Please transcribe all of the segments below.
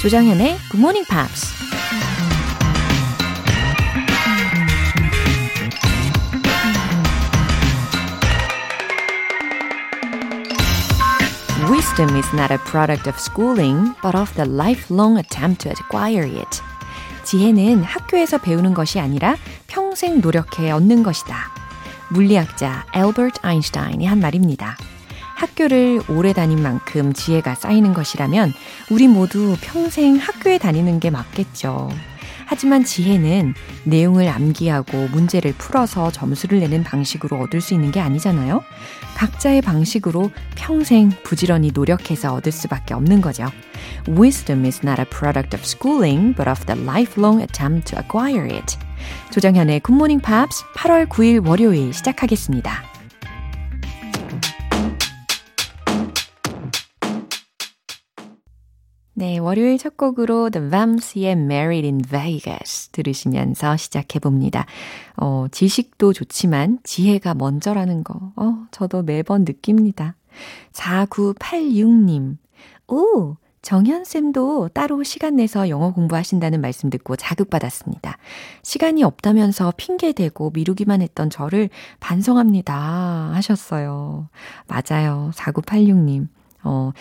조정현의 Good Morning Pops. Wisdom is not a product of schooling, but of the lifelong attempt to acquire it. 지혜는 학교에서 배우는 것이 아니라 평생 노력해 얻는 것이다. 물리학자 엘버트 아인슈타인이 한 말입니다. 학교를 오래 다닌 만큼 지혜가 쌓이는 것이라면 우리 모두 평생 학교에 다니는 게 맞겠죠. 하지만 지혜는 내용을 암기하고 문제를 풀어서 점수를 내는 방식으로 얻을 수 있는 게 아니잖아요. 각자의 방식으로 평생 부지런히 노력해서 얻을 수밖에 없는 거죠. Wisdom is not a product of schooling, but of the lifelong attempt to acquire it. 조정현의 굿모닝 팝스 8월 9일 월요일 시작하겠습니다. 네, 월요일 첫 곡으로 The Vamps의 Married in Vegas 들으시면서 시작해봅니다. 어, 지식도 좋지만 지혜가 먼저라는 거, 어, 저도 매번 느낍니다. 4986님, 오! 정현쌤도 따로 시간 내서 영어 공부하신다는 말씀 듣고 자극받았습니다. 시간이 없다면서 핑계대고 미루기만 했던 저를 반성합니다. 하셨어요. 맞아요. 4986님. 어,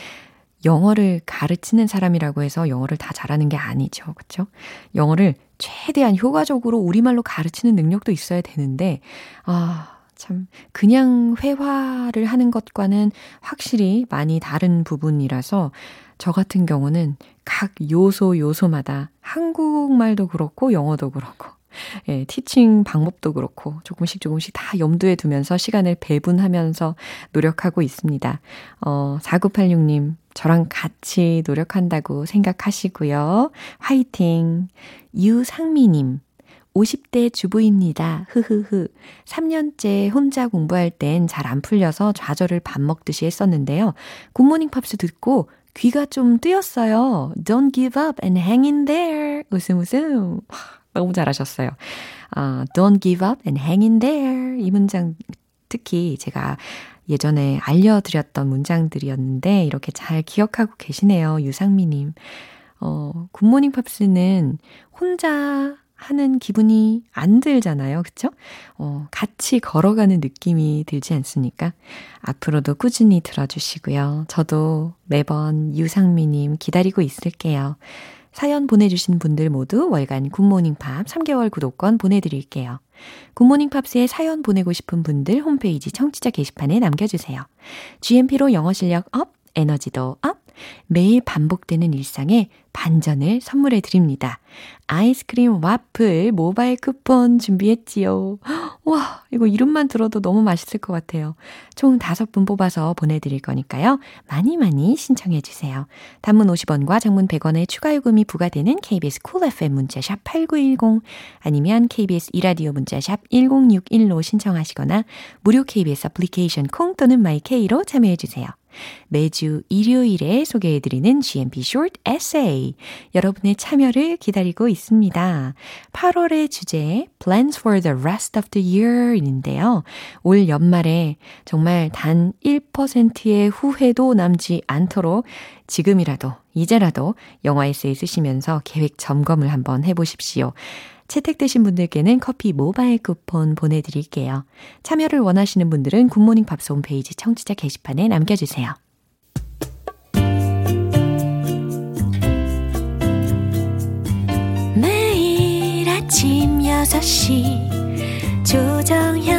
영어를 가르치는 사람이라고 해서 영어를 다 잘하는 게 아니죠. 그쵸? 영어를 최대한 효과적으로 우리말로 가르치는 능력도 있어야 되는데, 아, 참, 그냥 회화를 하는 것과는 확실히 많이 다른 부분이라서, 저 같은 경우는 각 요소 요소마다 한국말도 그렇고 영어도 그렇고 예, 티칭 방법도 그렇고 조금씩 조금씩 다 염두에 두면서 시간을 배분하면서 노력하고 있습니다. 어, 4986님, 저랑 같이 노력한다고 생각하시고요. 화이팅! 유상미님, 50대 주부입니다. 흐흐흐. 3년째 혼자 공부할 땐 잘 안 풀려서 좌절을 밥 먹듯이 했었는데요. 굿모닝 팝스 듣고 귀가 좀 뜨였어요. Don't give up and hang in there. 웃음 웃음. 너무 잘하셨어요. 아, don't give up and hang in there. 이 문장 특히 제가 예전에 알려드렸던 문장들이었는데 이렇게 잘 기억하고 계시네요. 유상미님. 어, 굿모닝 팝스는 혼자 하는 기분이 안 들잖아요. 그쵸? 어, 같이 걸어가는 느낌이 들지 않습니까? 앞으로도 꾸준히 들어주시고요. 저도 매번 유상미님 기다리고 있을게요. 사연 보내주신 분들 모두 월간 굿모닝 팝 3개월 구독권 보내드릴게요. 굿모닝 팝스에 사연 보내고 싶은 분들 홈페이지 청취자 게시판에 남겨주세요. GMP로 영어 실력 up, 에너지도 up, 매일 반복되는 일상에 반전을 선물해 드립니다. 아이스크림 와플 모바일 쿠폰 준비했지요. 와, 이거 이름만 들어도 너무 맛있을 것 같아요. 총 다섯 분 뽑아서 보내드릴 거니까요. 많이 많이 신청해 주세요. 단문 50원과 장문 100원의 추가 요금이 부과되는 KBS 쿨 cool FM 문자샵 8910 아니면 KBS 이라디오 문자샵 1061로 신청하시거나 무료 KBS 애플리케이션 콩 또는 마이케이로 참여해 주세요. 매주 일요일에 소개해드리는 GMP Short Essay. 여러분의 참여를 기다리고 있습니다. 8월의 주제, Plans for the Rest of the Year 인데요. 올 연말에 정말 단 1%의 후회도 남지 않도록 지금이라도, 이제라도 영화 에세이 쓰시면서 계획 점검을 한번 해보십시오. 채택되신 분들께는 커피 모바일 쿠폰 보내드릴게요. 참여를 원하시는 분들은 굿모닝 밥스 홈페이지 청취자 게시판에 남겨주세요. 매일 아침 6시 조정현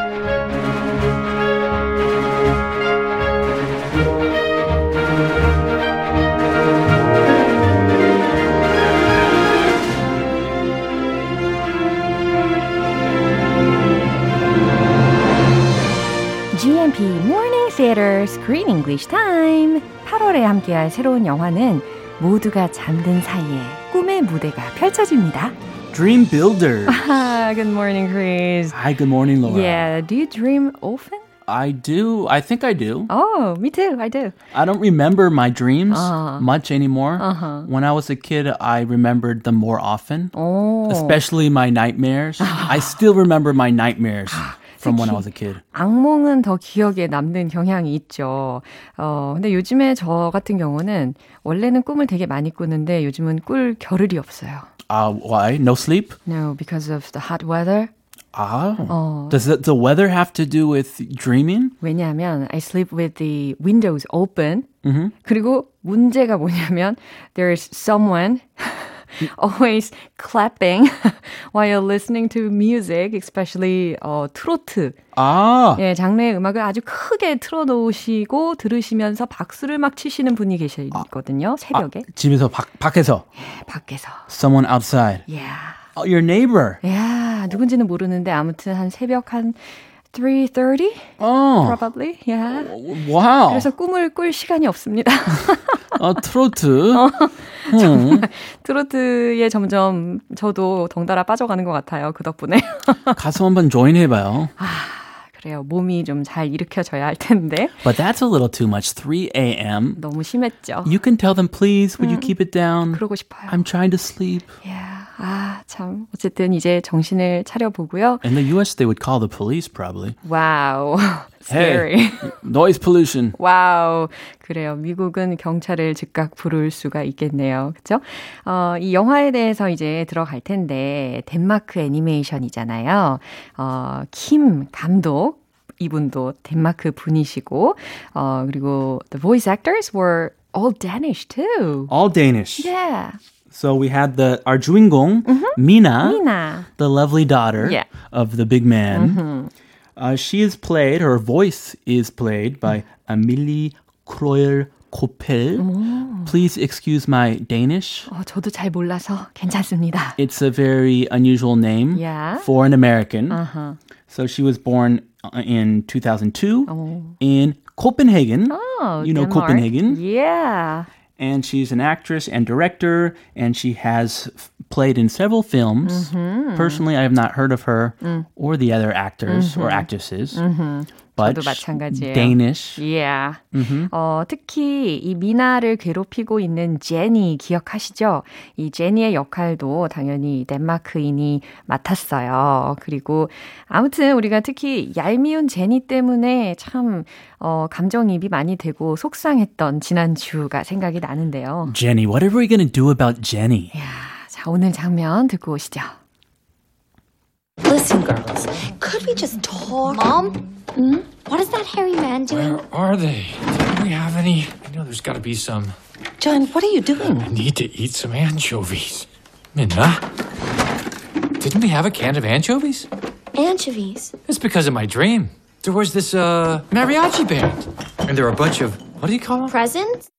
GMP Morning Theater Screen English Time. 8월에 함께할 새로운 영화는 모두가 잠든 사이에 꿈의 무대가 펼쳐집니다. Dream Builder. good morning, Chris. Hi, good morning, Laura. Yeah, do you dream often? I do. I think I do. Oh, me too. I do. I don't remember my dreams Uh-huh. much anymore. Uh-huh. When I was a kid, I remembered them more often, 오. especially my nightmares. I still remember my nightmares From when I was a kid. 악몽은 더 기억에 남는 경향이 있죠. 어, 근데 요즘에 저 같은 경우는 원래는 꿈을 되게 많이 꾸는데 요즘은 꿀 겨를이 없어요. Uh, why? No sleep? No, because of the hot weather. Ah. 어, Does the, the weather have to do with dreaming? 왜냐하면 I sleep with the windows open. 그리고 문제가 뭐냐면 there's someone always clapping while listening to music, especially 어, 트로트. Ah. 예, 장르의 음악을 아주 크게 틀어놓으시고 들으시면서 박수를 막 치시는 분이 계시거든요. 새벽에 집에서 밖, 밖에서 밖에서. someone outside. Yeah. Oh, your neighbor. 야, 누군지는 모르는데 아무튼 한 새벽 한 3:30 Oh. probably. Yeah. Wow. 그래서 꿈을 꿀 시간이 없습니다. 어, 트로트. 음. 트로트에 점점 저도 덩달아 빠져가는 것 같아요. 그 덕분에. 가서 한번 join 해봐요. 그래요. 몸이 좀 잘 일으켜져야 할 텐데 But that's a little too much. 3 a.m. 너무 심했죠. You can tell them, please, would you keep it down? 그러고 싶어요. I'm trying to sleep. Yeah. 아, 참. 어쨌든 이제 정신을 차려보고요. In the US, they would call the police probably. 와우. Scary. Noise pollution. Wow. 그래요. 미국은 경찰을 즉각 부를 수가 있겠네요. 그죠? 어, 이 영화에 대해서 이제 들어갈 텐데, 덴마크 애니메이션이잖아요. 어, 킴 감독. 이분도 덴마크 분이시고, 어, 그리고 the voice actors were all Danish too. All Danish. Yeah. So we had the our 주인공, Mina, 미나. the lovely daughter Yeah. of the big man. Uh, she is played, her voice is played by Amelie Kroyer Koppel. Please excuse my Danish. 어, 저도 잘 몰라서 괜찮습니다. It's a very unusual name Yeah. for an American. Uh-huh. So she was born uh, in 2002 Oh. in Copenhagen. Oh, you know Denmark. Copenhagen. Yeah. And she's an actress and director, and she has f- played in several films. Mm-hmm. Personally, I have not heard of her Mm. or the other actors or actresses. But 저도 마찬가지예요. Danish. Yeah. 어, 특히 이 미나를 괴롭히고 있는 제니 기억하시죠? 이 제니의 역할도 당연히 덴마크인이 맡았어요. 그리고 아무튼 우리가 특히 얄미운 제니 때문에 참 어, 감정이입이 많이 되고 속상했던 지난주가 생각이 나는데요. Jenny, what are we going to do about Jenny? 야, 자, 오늘 장면 듣고 오시죠. Listen, girls, could we just talk? Mom? Hmm? What is that hairy man doing? Where are they? Do we have any? I know there's got to be some. John, what are you doing? I need to eat some anchovies. Minna? Didn't we have a can of anchovies? Anchovies. It's because of my dream. There was this, uh, mariachi band. And there were a bunch of, what do you call them? Presents?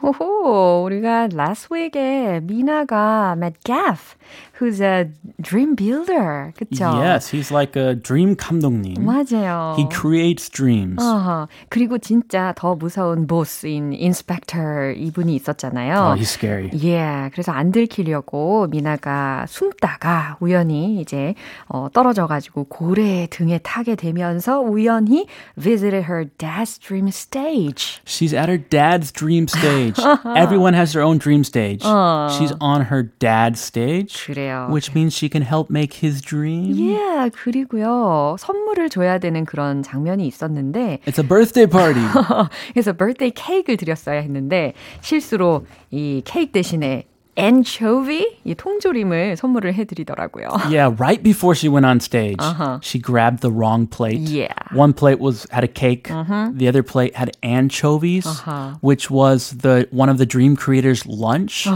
호호, 우리가 last week에 미나가 met Gaff, who's a dream builder. 그쵸? Yes, he's like a dream 감독님. 맞아요. He creates dreams. 어허, 그리고 진짜 더 무서운 보스인 인스펙터 이분이 있었잖아요. Oh, he's scary. 예, 그래서 안 들키려고 미나가 숨다가 우연히 이제 어, 떨어져가지고 고래 등에 타게 되면서 우연히 visited her dad's dream stage. She's at her dad's dream stage. Everyone has their own dream stage. She's on her dad's stage, 그래 요. which means she can help make his dream. 예, 그리고요 선물을 줘야 되는 그런 장면이 있었는데 It's a birthday party. 그래서 birthday 케이크를 드렸어야 했는데 실수로 이 케이크 대신에 anchovy 이 통조림을 선물을 해드리더라고요. yeah, right before she went on stage, Uh-huh. she grabbed the wrong plate. Yeah. One plate was had a cake. The other plate had anchovies, Uh-huh. which was the one of the dream creators' lunch.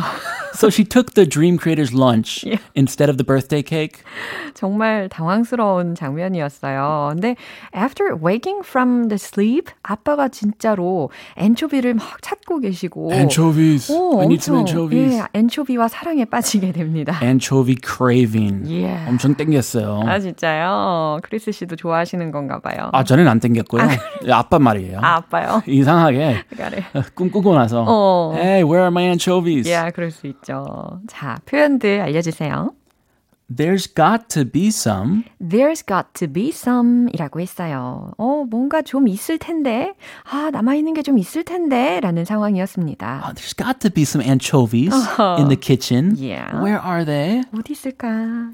So she took the dream creator's lunch instead of the birthday cake. 정말 당황스러운 장면이었어요. 근데 after waking from the sleep, 아빠가 진짜로 엔초비를 막 찾고 계시고 Anchovies. 오, I need some anchovies. 예, 엔초비와 사랑에 빠지게 됩니다. Anchovy craving. Yeah. 엄청 땡겼어요. 아 진짜요? 크리스 씨도 좋아하시는 건가 봐요. 아, 저는 안 땡겼고요. 아 빠 말이에요. 아, 아빠요? 이상하게 그래. 꿈꾸고 나서 어. Hey, where are my anchovies? 예, 그럴 수 있죠. 자, 표현들 알려주세요. There's got to be some. There's got to be some 이라고 했어요. 어, 뭔가 좀 있을 텐데, 아, 남아있는 게 좀 있을 텐데, 라는 상황이었습니다. Oh, there's got to be some anchovies in the kitchen. Yeah. Where are they? 어디 있을까?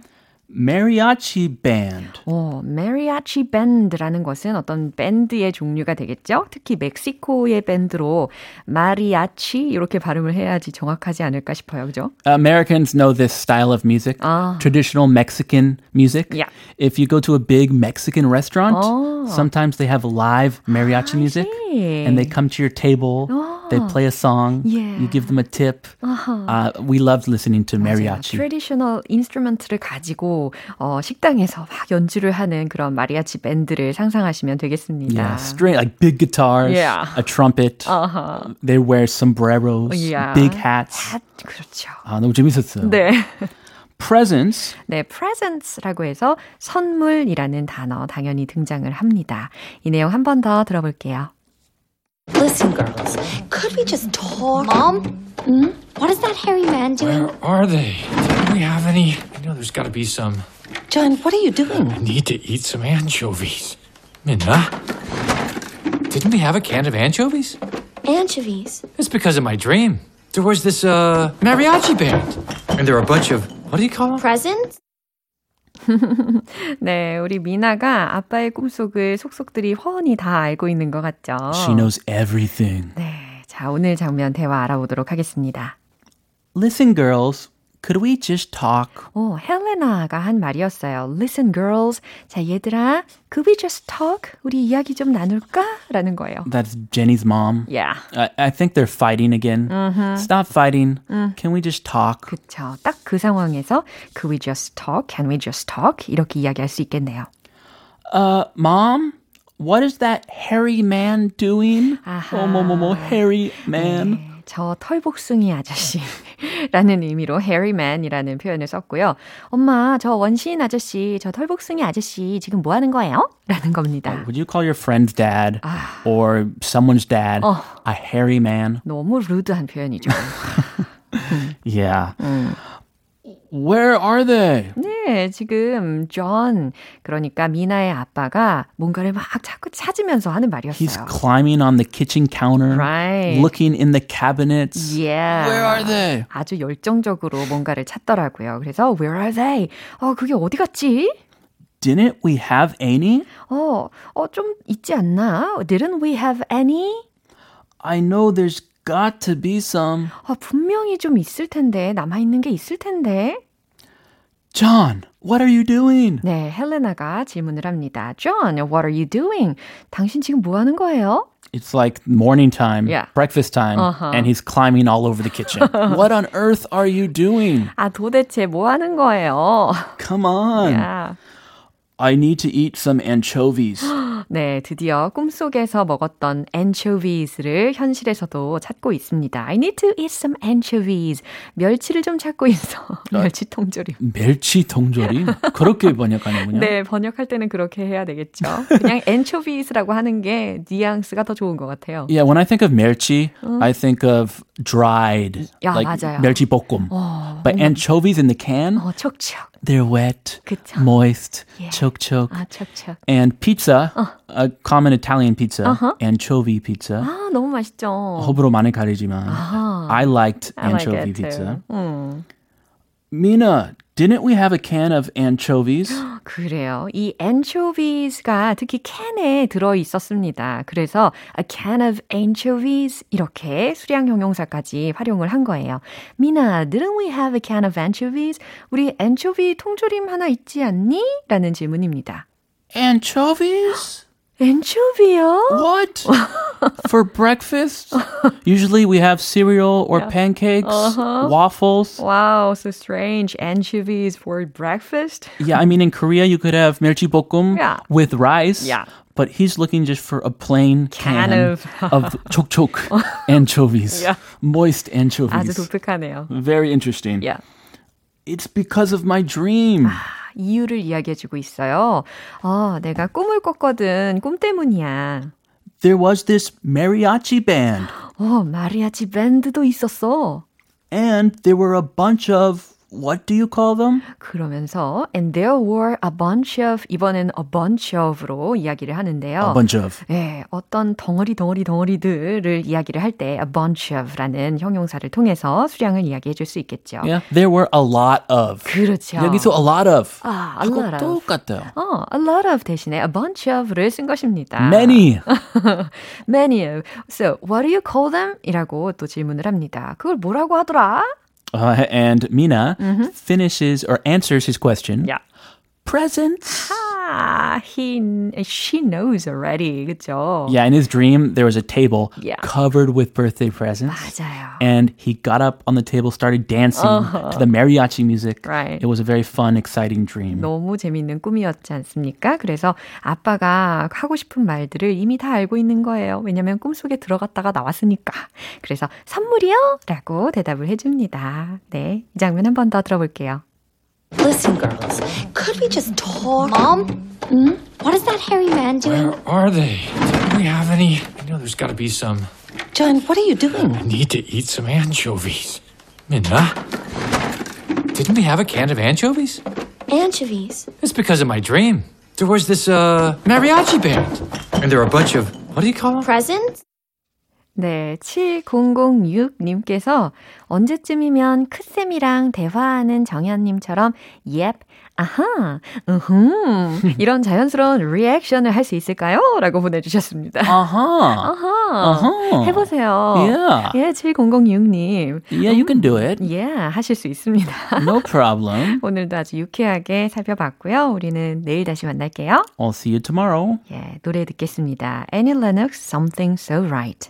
Mariachi band. 어, mariachi band라는 것은 어떤 밴드의 종류가 되겠죠? 특히 멕시코의 밴드로 마리아치 이렇게 발음을 해야지 정확하지 않을까 싶어요. 그죠? Americans know this style of music, Ah. traditional Mexican music. Yeah. If you go to a big Mexican restaurant, Oh. sometimes they have live mariachi music see. and they come to your table, they play a song, Yeah. you give them a tip. Uh, we loved listening to mariachi. 트레디셔널 인스트루먼트를 가지고 어, 식당에서 막 연주를 하는 그런 마리아치 밴드를 상상하시면 되겠습니다. Yeah, string like big guitars, Yeah. a trumpet. Uh-huh. They wear sombreros, Yeah. big hats. 핫, 그렇죠. 아, 너무 재밌었어요. 네. Presents. 네, presents라고 해서 선물이라는 단어 당연히 등장을 합니다. 이 내용 한 번 더 들어볼게요. Listen, girls, could we just talk? Mom? Hmm? What is that hairy man doing? Where are they? Didn't we have any? I know there's got to be some. John, what are you doing? I need to eat some anchovies. Minna? Didn't we have a can of anchovies? Anchovies. It's because of my dream. There was this uh mariachi band, and there were a bunch of what do you call them? Presents? 네, 우리 미나가 아빠의 꿈속을 속속들이 훤히 다 알고 있는 것 같죠? She knows everything. 네, 자, 오늘 장면 대화 알아보도록 하겠습니다. Listen, girls, Could we just talk? 오, 헬레나가 한 말이었어요. Listen, girls. 자, 얘들아, could we just talk? 우리 이야기 좀 나눌까? 라는 거예요. That's Jenny's mom. Yeah. I, I think they're fighting again. Stop fighting. Can we just talk? 그쵸. 딱 그 상황에서 could we just talk? Can we just talk? 이렇게 이야기할 수 있겠네요. Uh, mom, what is that hairy man doing? 아하. 어머머머, hairy man. 네, 저 털복숭이 아저씨 라는 의미로 hairyman이라는 표현을 썼고요. 엄마, 저 원시인 아저씨, 저 털복숭이 아저씨 지금 뭐 하는 거예요? 라는 겁니다. Would you call your friend's dad or someone's dad a hairy man? 너무 루드한 표현이죠. Yeah. Where are they? 네, 지금 존 그러니까 미나의 아빠가 뭔가를 막 자꾸 찾으면서 하는 He's 말이었어요. climbing on the kitchen counter, Right. looking in the cabinets. Yeah. Where are they? 아주 열정적으로 뭔가를 찾더라고요. 그래서 where are they? 어, 그게 어디 갔지? Didn't we have any? 어, 어, 좀 있지 않나? Didn't we have any? I know there's got to be some. 아, 분명히 좀 있을 텐데, 남아있는 게 있을 텐데. John, what are you doing? 네, 헬레나가 질문을 합니다. John, what are you doing? 당신 지금 뭐 하는 거예요? It's like morning time, Yeah. breakfast time, Uh-huh. and he's climbing all over the kitchen. what on earth are you doing? 아, 도대체 뭐 하는 거예요? Come on. 야. I need to eat some anchovies. 네, 드디어 꿈속에서 먹었던 anchovies를 현실에서도 찾고 있습니다. I need to eat some anchovies. 멸치를 좀 찾고 있어. 멸치 통조림. 멸치 통조림? 그렇게 번역하는군요. 네, 번역할 때는 그렇게 해야 되겠죠. 그냥 anchovies라고 하는 게 뉘앙스가 더 좋은 것 같아요. Yeah, when I think of 멸치, I think of dried, 야, like 맞아요. 멸치 볶음. But anchovies in the can, 어, 촉촉. they're wet, 그쵸. moist, Yeah. choke choke. 아, 촉촉. And pizza, a common Italian pizza, anchovy pizza. 아, 너무 맛있죠. 호불호 많이 가리지만 I liked I like anchovy it too. pizza. 음. Mina, didn't we have a can of anchovies? 그래요. 이 anchovies가 특히 캔에 들어 있었습니다. 그래서 a can of anchovies 이렇게 수량 형용사까지 활용을 한 거예요. 미나, didn't we have a can of anchovies? 우리 anchovi 통조림 하나 있지 않니? 라는 질문입니다. anchovies? 엔초비요? What? For breakfast? Usually we have cereal or pancakes, waffles. Wow, so strange. Anchovies for breakfast? Yeah, I mean in Korea you could have meljibokum Yeah. with rice. Yeah. But he's looking just for a plain Can can, of- of chokchok anchovies. Yeah. Moist 아주 anchovies. 독특하네요. Very interesting. Yeah. It's because of my dream. 이유를 이야기해주고 있어요. 어, 내가 꿈을 꿨거든. 꿈 때문이야. There was this mariachi band 어, 마리아치 밴드도 있었어. and there were a bunch of what do you call them? 그러면서 and there were a bunch of 이번엔 a bunch of로 이야기를 하는데요. A bunch of. 예, 어떤 덩어리 덩어리 덩어리들을 이야기를 할 때 a bunch of라는 형용사를 통해서 수량을 이야기해 줄 수 있겠죠. Yeah, there were a lot of. 그렇죠. 여기서 a lot of. 아, a lot of. 똑같아요. 어, a lot of 대신에 a bunch of를 쓴 것입니다. Many. Many of. So, what do you call them? 이라고 또 질문을 합니다. 그걸 뭐라고 하더라? Uh, and Mina finishes or answers his question. Yeah. Presents. Ah, he, she knows already. 그죠? Yeah, in his dream, there was a table Yeah. covered with birthday presents. 맞아요. And he got up on the table, started dancing to the mariachi music. Right. It was a very fun, exciting dream. 너무 재밌는 꿈이었지 않습니까? 그래서 아빠가 하고 싶은 말들을 이미 다 알고 있는 거예요. 왜냐면 꿈속에 들어갔다가 나왔으니까. 그래서 선물이요? 라고 대답을 해줍니다. 네. 이 장면 한 번 더 들어볼게요. Listen, girls, could we just talk? Mom? Hmm? What is that hairy man doing? Where are they? Do we have any? I know there's got to be some. John, what are you doing? I need to eat some anchovies. Minna? Didn't we have a can of anchovies? Anchovies. It's because of my dream. There was this, uh, mariachi band. And there were a bunch of, what do you call them? Presents? 네, 7006님께서 언제쯤이면 크쌤이랑 대화하는 정현님처럼 yep, 아하, 으흠 이런 자연스러운 리액션을 할 수 있을까요? 라고 보내주셨습니다. Uh-huh. 아하, 어허. 해보세요. Yeah. 예, 7006님. Yeah, you can do it. 예, 하실 수 있습니다. No problem. 오늘도 아주 유쾌하게 살펴봤고요. 우리는 내일 다시 만날게요. I'll see you tomorrow. 예, 노래 듣겠습니다. Annie Lennox, Something So Right.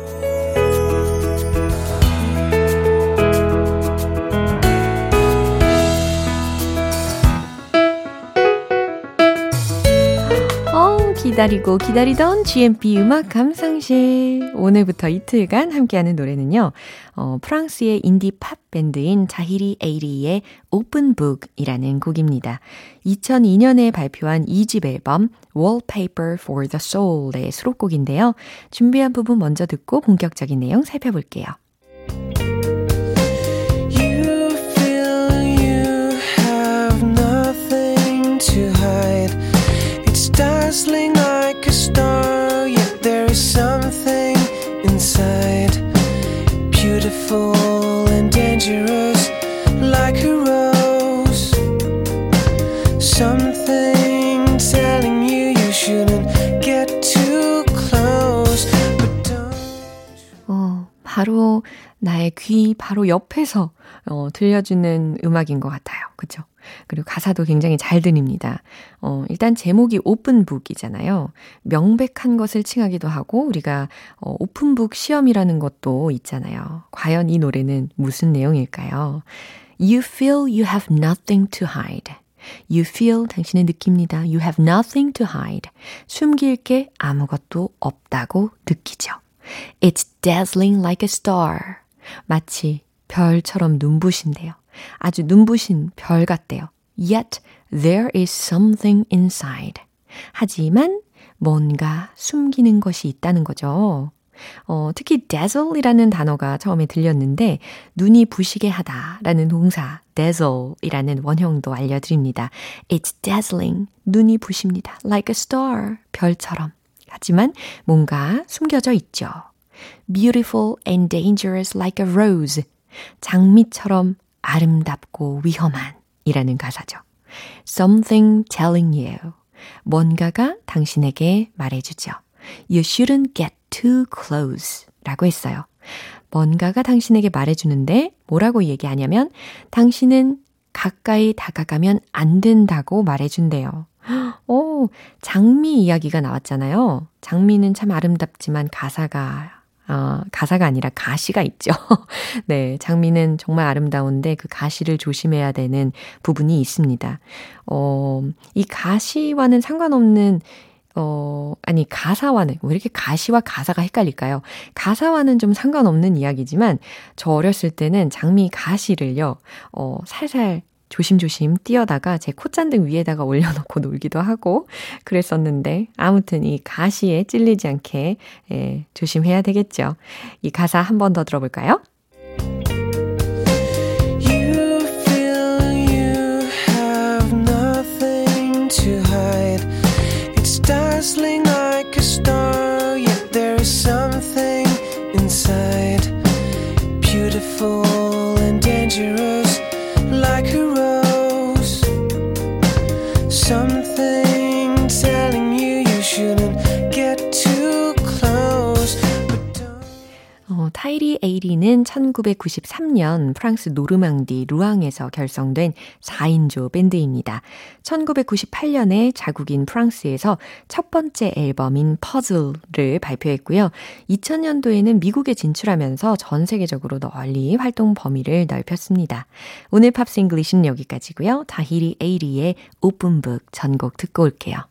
기다리고 기다리던 GMP 음악 감상실. 오늘부터 이틀간 함께하는 노래는요, 어, 프랑스의 인디 팝 밴드인 자히리 에이리의 Book이라는 곡입니다. 2002년에 발표한 2집 앨범 Wallpaper for the Soul의 수록곡인데요. 준비한 부분 먼저 듣고 본격적인 내용 살펴볼게요. You And dangerous, like a 바로 나의 귀 바로 옆에서 어, 들려주는 음악인 것 같아요. 그죠? 그리고 가사도 굉장히 잘 들립니다. 어, 일단 제목이 오픈북이잖아요. 명백한 것을 칭하기도 하고 우리가 어, 오픈북 시험이라는 것도 있잖아요. 과연 이 노래는 무슨 내용일까요? You feel you have nothing to hide. You feel 당신은 느낍니다. You have nothing to hide. 숨길 게 아무것도 없다고 느끼죠. It's dazzling like a star. 마치 별처럼 눈부신데요. 아주 눈부신 별 같대요. Yet there is something inside. 하지만 뭔가 숨기는 것이 있다는 거죠. 어, 특히 dazzle이라는 단어가 처음에 들렸는데 눈이 부시게 하다라는 동사 dazzle이라는 원형도 알려드립니다. It's dazzling. 눈이 부십니다. Like a star. 별처럼. 하지만 뭔가 숨겨져 있죠. Beautiful and dangerous like a rose. 장미처럼 아름답고 위험한 이라는 가사죠. Something telling you. 뭔가가 당신에게 말해주죠. You shouldn't get too close 라고 했어요. 뭔가가 당신에게 말해주는데 뭐라고 얘기하냐면 당신은 가까이 다가가면 안 된다고 말해준대요. 오, 장미 이야기가 나왔잖아요. 장미는 참 아름답지만 가사가 어, 가사가 아니라 가시가 있죠. 네, 장미는 정말 아름다운데 그 가시를 조심해야 되는 부분이 있습니다. 어, 이 가시와는 상관없는 어, 아니, 가사와는, 왜 이렇게 가시와 가사가 헷갈릴까요? 가사와는 좀 상관없는 이야기지만, 저 어렸을 때는 장미 가시를요, 어, 살살 조심조심 뛰어다가 제 콧잔등 위에다가 올려놓고 놀기도 하고 그랬었는데 아무튼 이 가시에 찔리지 않게 예, 조심해야 되겠죠. 이 가사 한 번 더 들어볼까요? 1위는 1993년 프랑스 노르망디 루앙에서 결성된 4인조 밴드입니다. 1998년에 자국인 프랑스에서 첫 번째 앨범인 퍼즐을 발표했고요. 2000년도에는 미국에 진출하면서 전 세계적으로 널리 활동 범위를 넓혔습니다. 오늘 Pops English는 여기까지고요. Tahiti 80의 Open Book 전곡 듣고 올게요.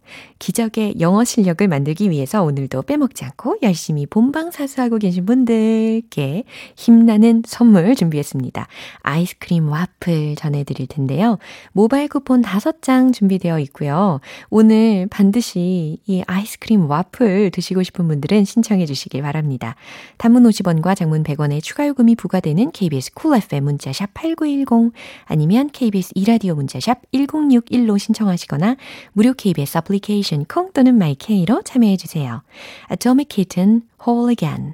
기적의 영어 실력을 만들기 위해서 오늘도 빼먹지 않고 열심히 본방사수하고 계신 분들께 힘나는 선물 준비했습니다. 아이스크림 와플 전해드릴 텐데요. 모바일 쿠폰 5장 준비되어 있고요. 오늘 반드시 이 아이스크림 와플 드시고 싶은 분들은 신청해 주시길 바랍니다. 단문 50원과 장문 100원의 추가 요금이 부과되는 KBS cool cool FM 문자샵 8910 아니면 KBS 이라디오 문자샵 1061로 신청하시거나 무료 KBS 애플리케이션 콩 또는 마이케이로 참여해 주세요. Atomic Kitten, Whole Again.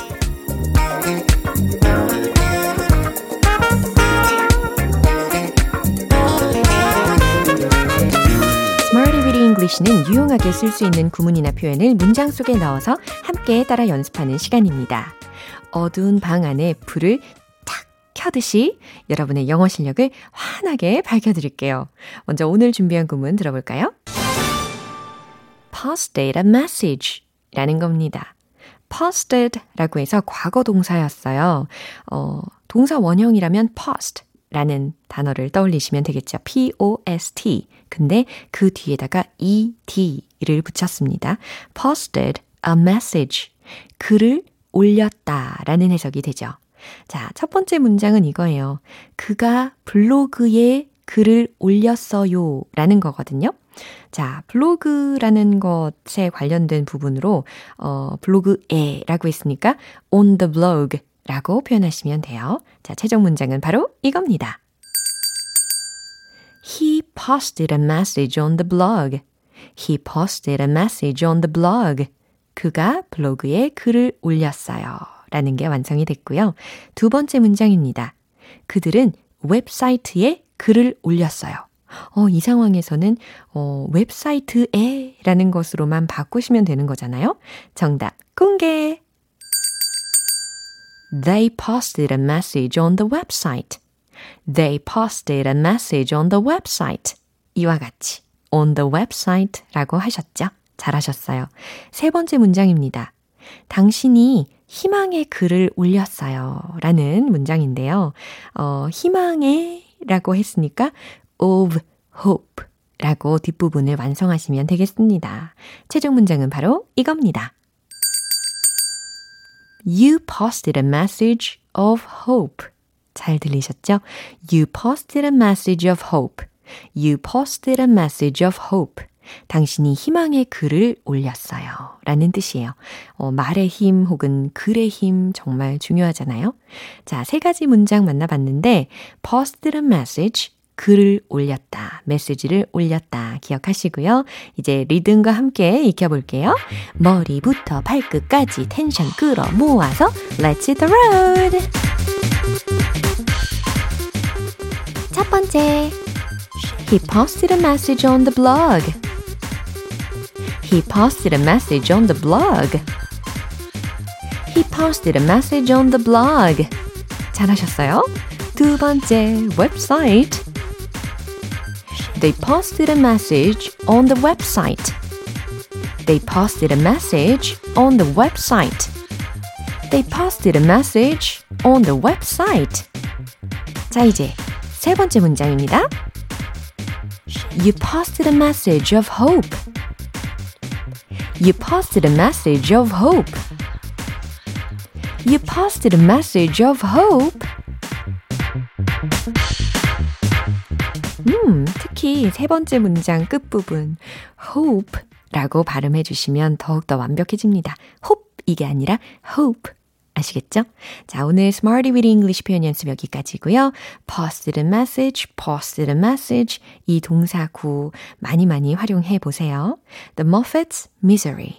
English는 유용하게 쓸 수 있는 구문이나 표현을 문장 속에 넣어서 함께 따라 연습하는 시간입니다. 어두운 방 안에 불을 탁 켜듯이 여러분의 영어 실력을 환하게 밝혀드릴게요. 먼저 오늘 준비한 구문 들어볼까요? posted a message 라는 겁니다. posted 라고 해서 과거 동사였어요. 어, 동사 원형이라면 post 라는 단어를 떠올리시면 되겠죠. P-O-S-T. 근데 그 뒤에다가 E-D를 붙였습니다. posted a message. 글을 올렸다 라는 해석이 되죠. 자, 첫 번째 문장은 이거예요. 그가 블로그에 글을 올렸어요 라는 거거든요. 자, 블로그라는 것에 관련된 부분으로, 어, 블로그에 라고 했으니까 on the blog 라고 표현하시면 돼요. 자, 최종 문장은 바로 이겁니다. He posted a message on the blog. He posted a message on the blog. 그가 블로그에 글을 올렸어요. 라는 게 완성이 됐고요. 두 번째 문장입니다. 그들은 웹사이트에 글을 올렸어요. 어, 이 상황에서는 어, 웹사이트에 라는 것으로만 바꾸시면 되는 거잖아요. 정답 공개. They posted a message on the website. They posted a message on the website. 이와 같이 on the website 라고 하셨죠? 잘하셨어요. 세 번째 문장입니다. 당신이 희망의 글을 올렸어요. 라는 문장인데요. 어, 희망의 라고 했으니까 of hope 라고 뒷부분을 완성하시면 되겠습니다. 최종 문장은 바로 이겁니다. You posted a message of hope. 잘 들리셨죠? You posted a message of hope. You posted a message of hope. 당신이 희망의 글을 올렸어요. 라는 뜻이에요. 어, 말의 힘 혹은 글의 힘 정말 중요하잖아요. 자, 세 가지 문장 만나봤는데, posted a message, 글을 올렸다, 메시지를 올렸다 기억하시고요. 이제 리듬과 함께 익혀볼게요. 머리부터 발끝까지 텐션 끌어 모아서 Let's hit the road! 첫 번째 He posted a message on the blog. He posted a message on the blog. He posted a message on the blog. 잘하셨어요. 두 번째, website. They posted a message on the website. They posted a message on the website. They posted a message on the website. 자, 이제 세 번째 문장입니다. You posted a message of hope. You posted a message of hope. You posted a message of hope. 음, 특히 세 번째 문장 끝부분 hope 라고 발음해 주시면 더욱더 완벽해집니다. hope 이게 아니라 hope 아시겠죠? 자, 오늘 Smarty with English 표현 연습 여기까지고요. posted a message, posted a message 이 동사 구 많이 많이 활용해 보세요. The Moffat's Misery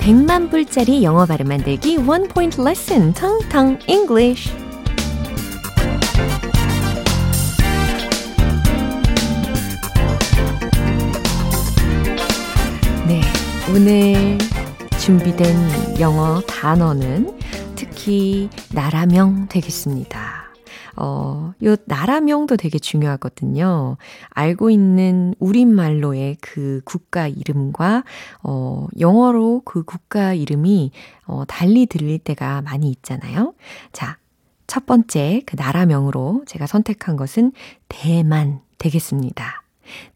100만 불짜리 영어 발음 만들기 One Point Lesson 텅텅 English 오늘 준비된 영어 단어는 특히 나라명 되겠습니다. 어, 요 나라명도 되게 중요하거든요. 알고 있는 우리말로의 그 국가 이름과 어, 영어로 그 국가 이름이 어, 달리 들릴 때가 많이 있잖아요. 자, 첫 번째 그 나라명으로 제가 선택한 것은 대만 되겠습니다.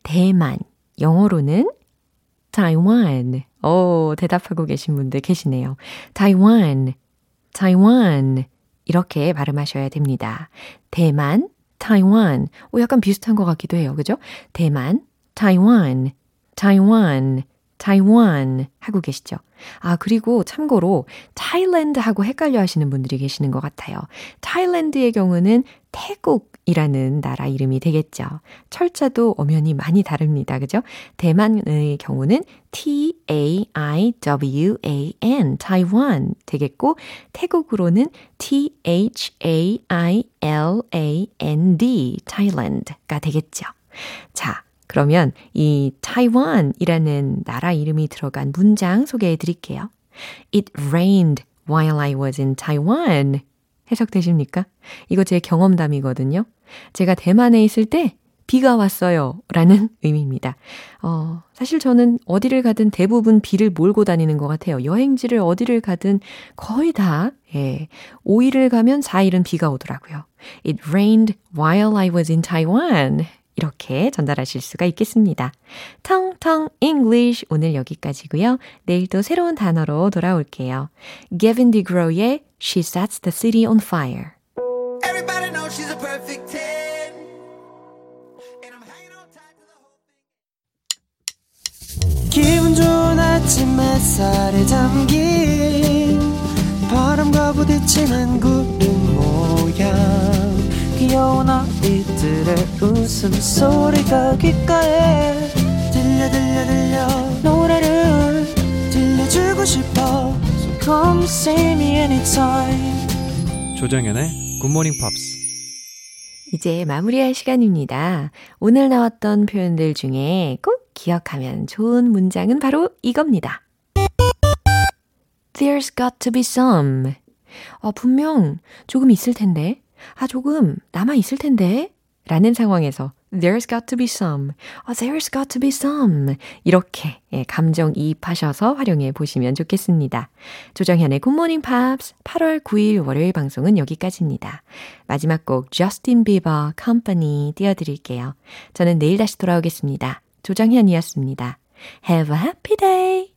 대만. 영어로는 타이완. 오, 대답하고 계신 분들 계시네요. 타이완. 타이완. 이렇게 발음하셔야 됩니다. 대만, 타이완. 오, 약간 비슷한 것 같기도 해요. 그죠? 대만, 타이완, 타이완, 타이완 하고 계시죠? 아, 그리고 참고로 타일랜드하고 헷갈려 하시는 분들이 계시는 것 같아요. 타일랜드의 경우는 태국 이라는 나라 이름이 되겠죠. 철자도 엄연히 많이 다릅니다. 그죠? 대만의 경우는 T-A-I-W-A-N, 타이완 되겠고, 태국으로는 T-H-A-I-L-A-N-D, 타일랜드가 되겠죠. 자, 그러면 이 타이완이라는 나라 이름이 들어간 문장 소개해 드릴게요. It rained while I was in Taiwan. 해석되십니까? 이거 제 경험담이거든요. 제가 대만에 있을 때 비가 왔어요. 라는 의미입니다. 어, 사실 저는 어디를 가든 대부분 비를 몰고 다니는 것 같아요. 여행지를 어디를 가든 거의 다, 예, 5일을 가면 4일은 비가 오더라고요. It rained while I was in Taiwan. 이렇게 전달하실 수가 있겠습니다. 텅텅 English 오늘 여기까지고요. 내일 또 새로운 단어로 돌아올게요. Gavin DeGrow의 She Sets the City on Fire. Everybody knows she's a perfect 10. And I'm hanging on tight to the whole 기분 좋은 아침 햇살에 잠긴 바람과 부딪히는 구름 모양 귀여운 아 이들의 웃음소리가 귓가에 들려 들려 들려 노래를 들려주고 싶어 So come see me anytime 조정연의 굿모닝 팝스. 이제 마무리할 시간입니다. 오늘 나왔던 표현들 중에 꼭 기억하면 좋은 문장은 바로 이겁니다. There's got to be some. 어, 분명 조금 있을 텐데. 아, 조금 남아 있을 텐데. 라는 상황에서 there's got to be some. 어, there's got to be some. 이렇게 예, 감정 이입하셔서 활용해 보시면 좋겠습니다. 조정현의 Good Morning Pops 8월 9일 월요일 방송은 여기까지입니다. 마지막 곡 저스틴 비버 Company 띄워드릴게요. 저는 내일 다시 돌아오겠습니다. 조정현이었습니다. Have a happy day!